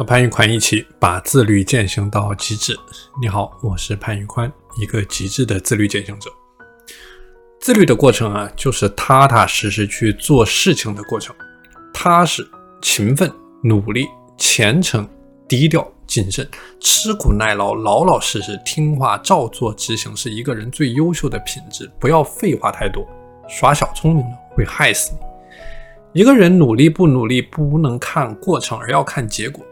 和潘玉宽一起把自律践行到极致。你好，我是潘玉宽，一个极致的自律践行者。自律的过程啊，就是踏踏实实去做事情的过程。踏实、勤奋、努力、虔诚、低调、谨慎、吃苦耐劳、老老实实、听话照做执行，是一个人最优秀的品质。不要废话太多，耍小聪明了会害死你。一个人努力不努力，不能看过程，而要看结果。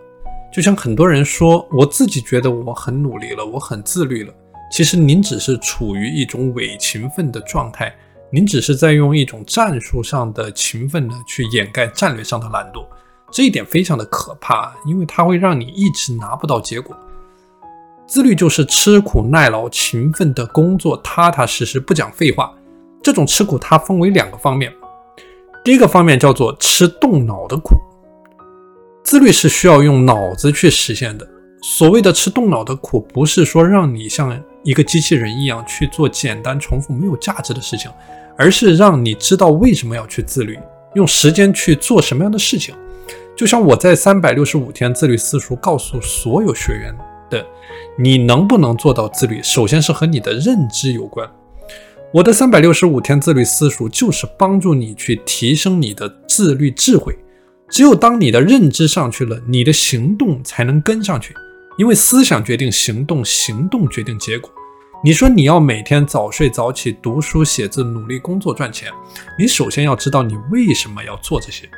就像很多人说，我自己觉得我很努力了，我很自律了。其实您只是处于一种伪勤奋的状态，您只是在用一种战术上的勤奋呢去掩盖战略上的懒惰。这一点非常的可怕，因为它会让你一直拿不到结果。自律就是吃苦耐劳、勤奋的工作，踏踏实实，不讲废话。这种吃苦它分为两个方面，第一个方面叫做吃动脑的苦。自律是需要用脑子去实现的。所谓的吃动脑的苦，不是说让你像一个机器人一样去做简单、重复、没有价值的事情，而是让你知道为什么要去自律，用时间去做什么样的事情。就像我在三百六十五天自律私塾告诉所有学员的，你能不能做到自律，首先是和你的认知有关。我的三百六十五天自律私塾就是帮助你去提升你的自律智慧。只有当你的认知上去了，你的行动才能跟上去。因为思想决定行动，行动决定结果。你说你要每天早睡早起读书写字，努力工作赚钱，你首先要知道你为什么要做这些。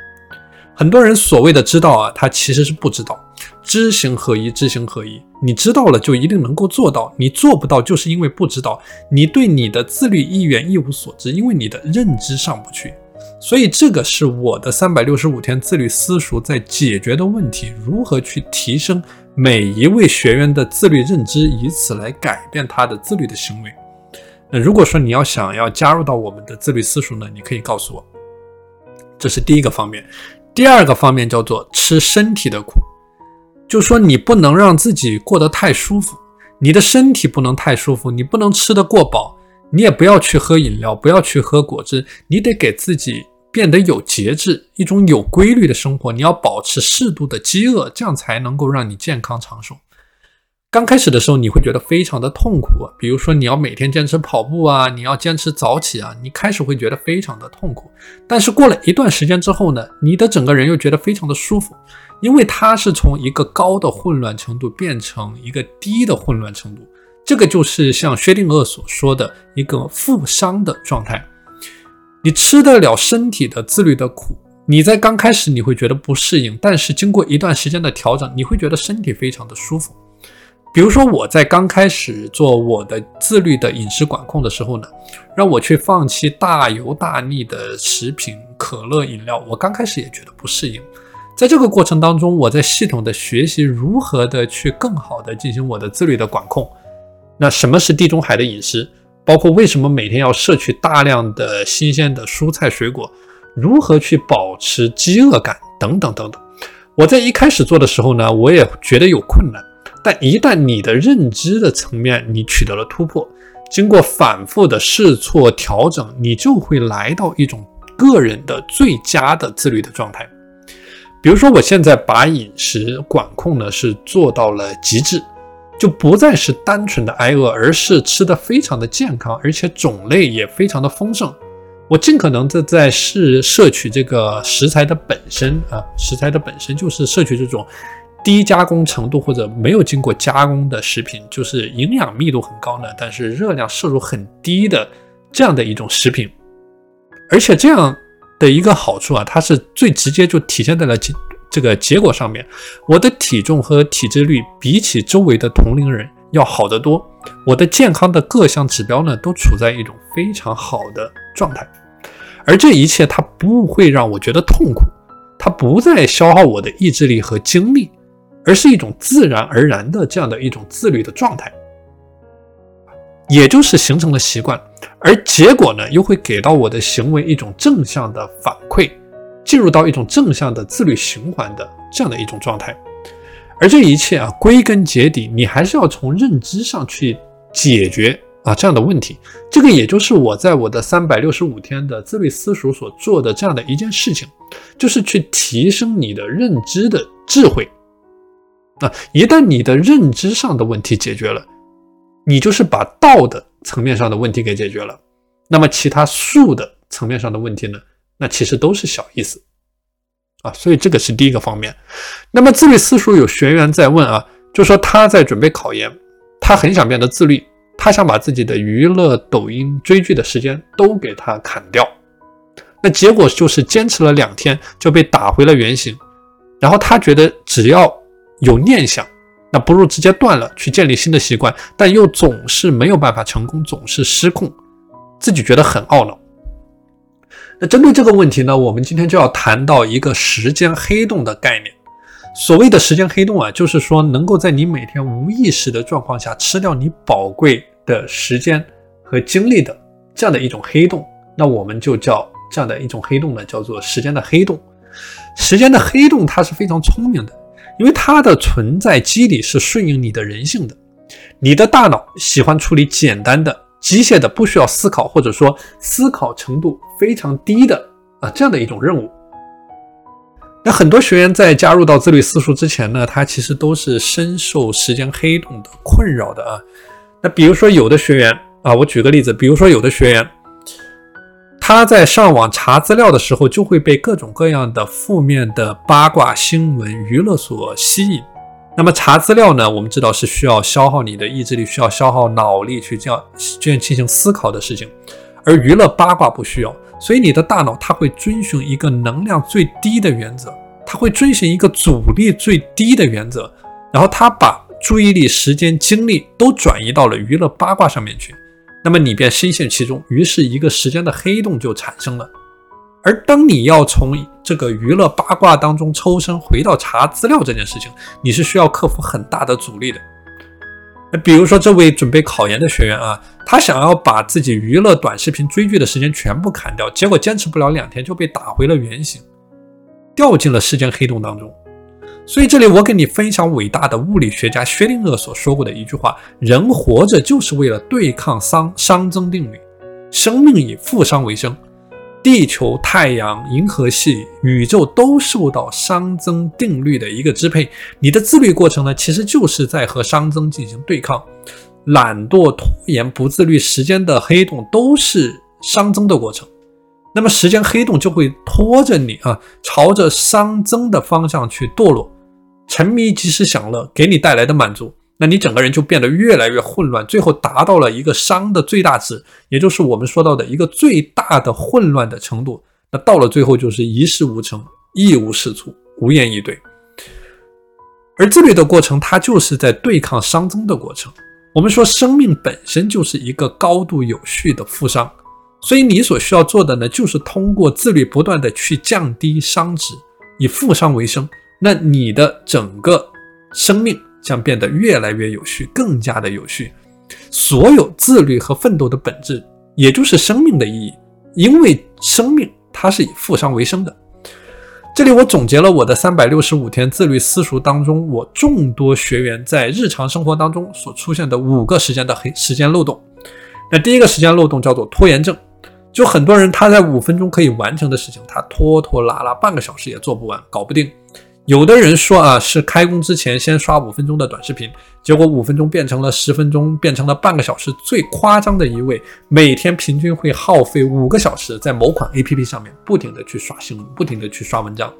很多人所谓的知道啊，他其实是不知道。知行合一，知行合一。你知道了就一定能够做到，你做不到就是因为不知道。你对你的自律意愿一无所知，因为你的认知上不去。所以，这个是我的三百六十五天自律私塾在解决的问题：如何去提升每一位学员的自律认知，以此来改变他的自律的行为。那如果说你要想要加入到我们的自律私塾呢，你可以告诉我。这是第一个方面。第二个方面叫做吃身体的苦，就说你不能让自己过得太舒服，你的身体不能太舒服，你不能吃得过饱。你也不要去喝饮料，不要去喝果汁，你得给自己变得有节制，一种有规律的生活。你要保持适度的饥饿，这样才能够让你健康长寿。刚开始的时候，你会觉得非常的痛苦，比如说你要每天坚持跑步啊，你要坚持早起啊，你开始会觉得非常的痛苦。但是过了一段时间之后呢，你的整个人又觉得非常的舒服，因为它是从一个高的混乱程度变成一个低的混乱程度。这个就是像薛定谔所说的一个负伤的状态，你吃得了身体的自律的苦，你在刚开始你会觉得不适应，但是经过一段时间的调整，你会觉得身体非常的舒服。比如说我在刚开始做我的自律的饮食管控的时候呢，让我去放弃大油大腻的食品、可乐饮料，我刚开始也觉得不适应。在这个过程当中，我在系统的学习如何的去更好的进行我的自律的管控。那什么是地中海的饮食？包括为什么每天要摄取大量的新鲜的蔬菜水果？如何去保持饥饿感？等等等等。我在一开始做的时候呢，我也觉得有困难。但一旦你的认知的层面你取得了突破，经过反复的试错调整，你就会来到一种个人的最佳的自律的状态。比如说，我现在把饮食管控呢是做到了极致。就不再是单纯的挨饿，而是吃的非常的健康，而且种类也非常的丰盛。我尽可能的在是摄取这个食材的本身啊，食材的本身就是摄取这种低加工程度或者没有经过加工的食品，就是营养密度很高呢，但是热量摄入很低的这样的一种食品。而且这样的一个好处啊，它是最直接就体现在了。这个结果上面，我的体重和体脂率比起周围的同龄人要好得多。我的健康的各项指标呢，都处在一种非常好的状态。而这一切，它不会让我觉得痛苦，它不再消耗我的意志力和精力，而是一种自然而然的这样的一种自律的状态，也就是形成了习惯。而结果呢，又会给到我的行为一种正向的反馈。进入到一种正向的自律循环的这样的一种状态，而这一切啊，归根结底，你还是要从认知上去解决啊这样的问题。这个也就是我在我的三百六十五天的自律私塾所做的这样的一件事情，就是去提升你的认知的智慧。啊，一旦你的认知上的问题解决了，你就是把道的层面上的问题给解决了。那么其他术的层面上的问题呢？那其实都是小意思啊。所以这个是第一个方面。那么自律私塾有学员在问啊，就说他在准备考研，他很想变得自律，他想把自己的娱乐、抖音、追剧的时间都给他砍掉。那结果就是坚持了两天就被打回了原形。然后他觉得只要有念想，那不如直接断了，去建立新的习惯，但又总是没有办法成功，总是失控，自己觉得很懊恼。那针对这个问题呢，我们今天就要谈到一个时间黑洞的概念。所谓的时间黑洞啊，就是说能够在你每天无意识的状况下吃掉你宝贵的时间和精力的这样的一种黑洞。那我们就叫这样的一种黑洞呢，叫做时间的黑洞。时间的黑洞，它是非常聪明的，因为它的存在机理是顺应你的人性的。你的大脑喜欢处理简单的、机械的、不需要思考或者说思考程度非常低的啊这样的一种任务。那很多学员在加入到自律私塾之前呢，他其实都是深受时间黑洞的困扰的啊。那比如说有的学员啊，我举个例子，比如说有的学员。他在上网查资料的时候，就会被各种各样的负面的八卦新闻、娱乐所吸引。那么查资料呢？我们知道是需要消耗你的意志力，需要消耗脑力去这样这样进行思考的事情，而娱乐八卦不需要。所以你的大脑它会遵循一个能量最低的原则，它会遵循一个阻力最低的原则，然后它把注意力、时间、精力都转移到了娱乐八卦上面去。那么你便深陷其中，于是一个时间的黑洞就产生了。而当你要从这个娱乐八卦当中抽身，回到查资料这件事情，你是需要克服很大的阻力的。那比如说这位准备考研的学员啊，他想要把自己娱乐短视频追剧的时间全部砍掉，结果坚持不了两天就被打回了原形，掉进了时间黑洞当中。所以这里我给你分享伟大的物理学家薛定谔所说过的一句话：人活着就是为了对抗熵熵增定律，生命以负熵为生，地球、太阳、银河系、宇宙都受到熵增定律的一个支配。你的自律过程呢，其实就是在和熵增进行对抗。懒惰、拖延、不自律，时间的黑洞都是熵增的过程。那么时间黑洞就会拖着你啊，朝着熵增的方向去堕落，沉迷即时享乐给你带来的满足，那你整个人就变得越来越混乱，最后达到了一个熵的最大值，也就是我们说到的一个最大的混乱的程度。那到了最后就是一事无成，一无是处，无言以对。而自律的过程，它就是在对抗熵增的过程。我们说，生命本身就是一个高度有序的负熵。所以你所需要做的呢，就是通过自律不断的去降低熵值，以负熵为生，那你的整个生命将变得越来越有序，更加的有序。所有自律和奋斗的本质，也就是生命的意义，因为生命它是以负熵为生的。这里我总结了我的三百六十五天自律私塾当中，我众多学员在日常生活当中所出现的五个时间的黑时间漏洞。那第一个时间漏洞叫做拖延症。就很多人他在五分钟可以完成的事情，他拖拖拉拉半个小时也做不完，搞不定。有的人说啊，是开工之前先刷五分钟的短视频，结果五分钟变成了十分钟，变成了半个小时。最夸张的一位，每天平均会耗费五个小时在某款 APP 上面不停的去刷新闻，不停的去刷文章。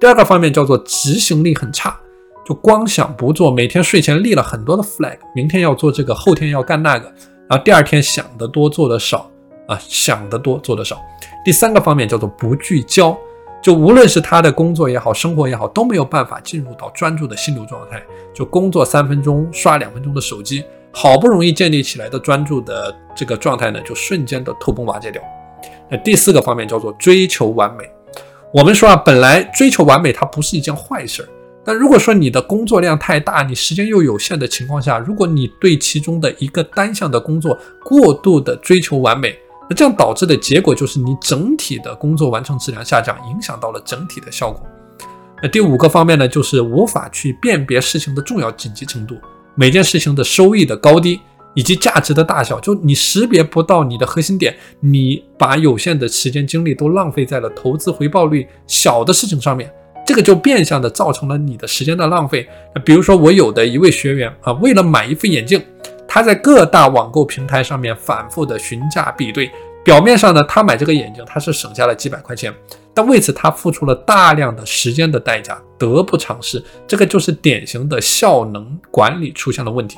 第二个方面叫做执行力很差，就光想不做，每天睡前立了很多的 flag，明天要做这个，后天要干那个，然后第二天想得多做的少。啊，想得多，做得少。第三个方面叫做不聚焦，就无论是他的工作也好，生活也好，都没有办法进入到专注的心流状态。就工作三分钟，刷两分钟的手机，好不容易建立起来的专注的这个状态呢，就瞬间的土崩瓦解掉。那第四个方面叫做追求完美。我们说啊，本来追求完美它不是一件坏事儿，但如果说你的工作量太大，你时间又有限的情况下，如果你对其中的一个单项的工作过度的追求完美，那这样导致的结果就是你整体的工作完成质量下降，影响到了整体的效果。那第五个方面呢，就是无法去辨别事情的重要紧急程度，每件事情的收益的高低以及价值的大小，就你识别不到你的核心点，你把有限的时间精力都浪费在了投资回报率小的事情上面，这个就变相的造成了你的时间的浪费。比如说，我有的一位学员啊，为了买一副眼镜，他在各大网购平台上面反复的询价比对。表面上呢，他买这个眼镜他是省下了几百块钱，但为此他付出了大量的时间的代价，得不偿失。这个就是典型的效能管理出现了问题。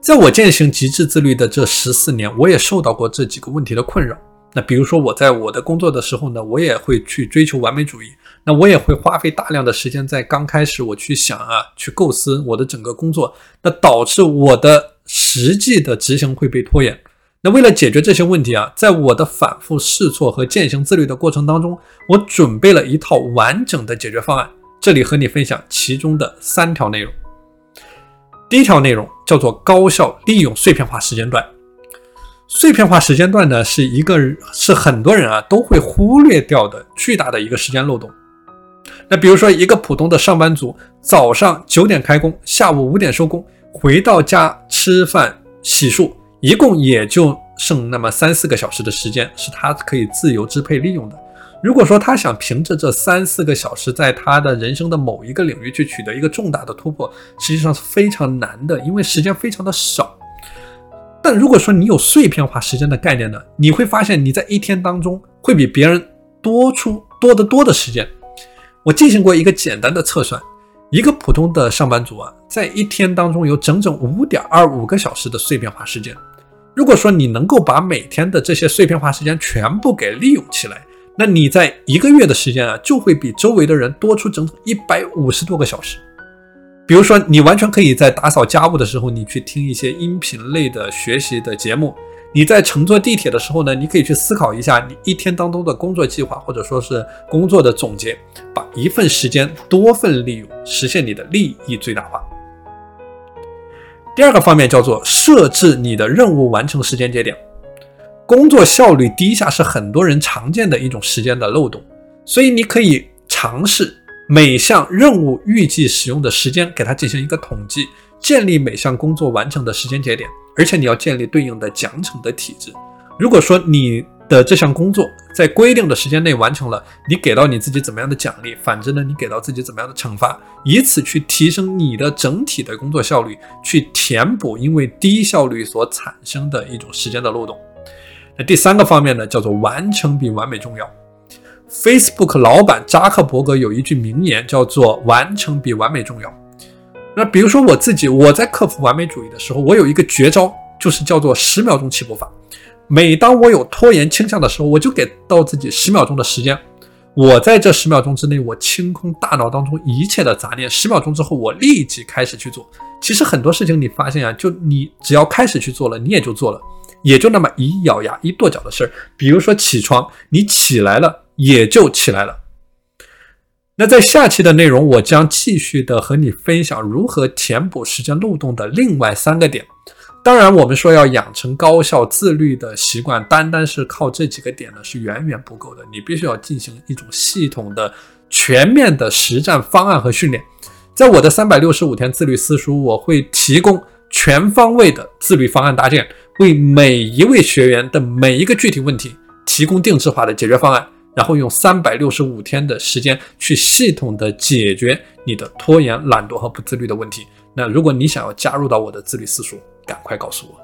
在我践行极致自律的这十四年，我也受到过这几个问题的困扰。那比如说我在我的工作的时候呢，我也会去追求完美主义，那我也会花费大量的时间在刚开始我去想啊，去构思我的整个工作，那导致我的实际的执行会被拖延。那为了解决这些问题啊，在我的反复试错和践行自律的过程当中，我准备了一套完整的解决方案。这里和你分享其中的三条内容。第一条内容叫做高效利用碎片化时间段。碎片化时间段呢，是一个是很多人啊都会忽略掉的巨大的一个时间漏洞。那比如说一个普通的上班族，早上九点开工，下午五点收工，回到家吃饭洗漱。一共也就剩那么三四个小时的时间是他可以自由支配利用的。如果说他想凭着这三四个小时，在他的人生的某一个领域去取得一个重大的突破，实际上是非常难的，因为时间非常的少。但如果说你有碎片化时间的概念呢，你会发现你在一天当中会比别人多出多得多的时间。我进行过一个简单的测算。一个普通的上班族啊，在一天当中有整整五点二五个小时的碎片化时间。如果说你能够把每天的这些碎片化时间全部给利用起来，那你在一个月的时间啊，就会比周围的人多出整整一百五十多个小时。比如说，你完全可以在打扫家务的时候，你去听一些音频类的学习的节目。你在乘坐地铁的时候呢，你可以去思考一下你一天当中的工作计划，或者说是工作的总结，把一份时间多份利用，实现你的利益最大化。第二个方面叫做设置你的任务完成时间节点，工作效率低下是很多人常见的一种时间的漏洞，所以你可以尝试每项任务预计使用的时间，给它进行一个统计，建立每项工作完成的时间节点。而且你要建立对应的奖惩的体制。如果说你的这项工作在规定的时间内完成了，你给到你自己怎么样的奖励？反之呢，你给到自己怎么样的惩罚？以此去提升你的整体的工作效率，去填补因为低效率所产生的一种时间的漏洞。那第三个方面呢，叫做完成比完美重要。Facebook 老板扎克伯格有一句名言，叫做“完成比完美重要”。那比如说我自己，我在克服完美主义的时候，我有一个绝招，就是叫做十秒钟起步法。每当我有拖延倾向的时候，我就给到自己十秒钟的时间。我在这十秒钟之内，我清空大脑当中一切的杂念。十秒钟之后，我立即开始去做。其实很多事情你发现啊，就你只要开始去做了，你也就做了，也就那么一咬牙一跺脚的事儿。比如说起床，你起来了，也就起来了。那在下期的内容，我将继续的和你分享如何填补时间漏洞的另外三个点。当然，我们说要养成高效自律的习惯，单单是靠这几个点呢是远远不够的。你必须要进行一种系统的、全面的实战方案和训练。在我的三百六十五天自律私塾，我会提供全方位的自律方案搭建，为每一位学员的每一个具体问题提供定制化的解决方案。然后用三百六十五天的时间去系统的解决你的拖延、懒惰和不自律的问题。那如果你想要加入到我的自律私塾，赶快告诉我。